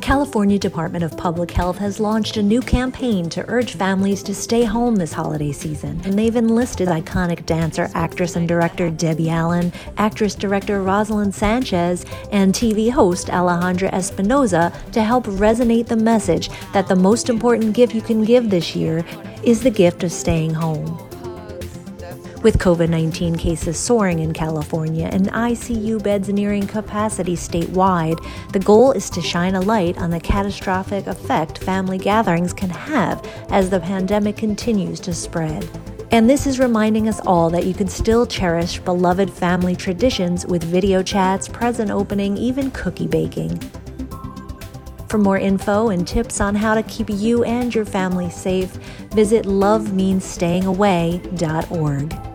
California Department of Public Health has launched a new campaign to urge families to stay home this holiday season, and they've enlisted iconic dancer, actress, and director Debbie Allen, actress director Roselyn Sanchez, and TV host Alejandra Espinoza to help resonate the message that the most important gift you can give this year is the gift of staying home. With COVID 19 cases soaring in California and ICU beds nearing capacity statewide, the goal is to shine a light on the catastrophic effect family gatherings can have as the pandemic continues to spread. And this is reminding us all that you can still cherish beloved family traditions with video chats, present opening, even cookie baking. For more info and tips on how to keep you and your family safe, visit lovemeansstayingaway.org.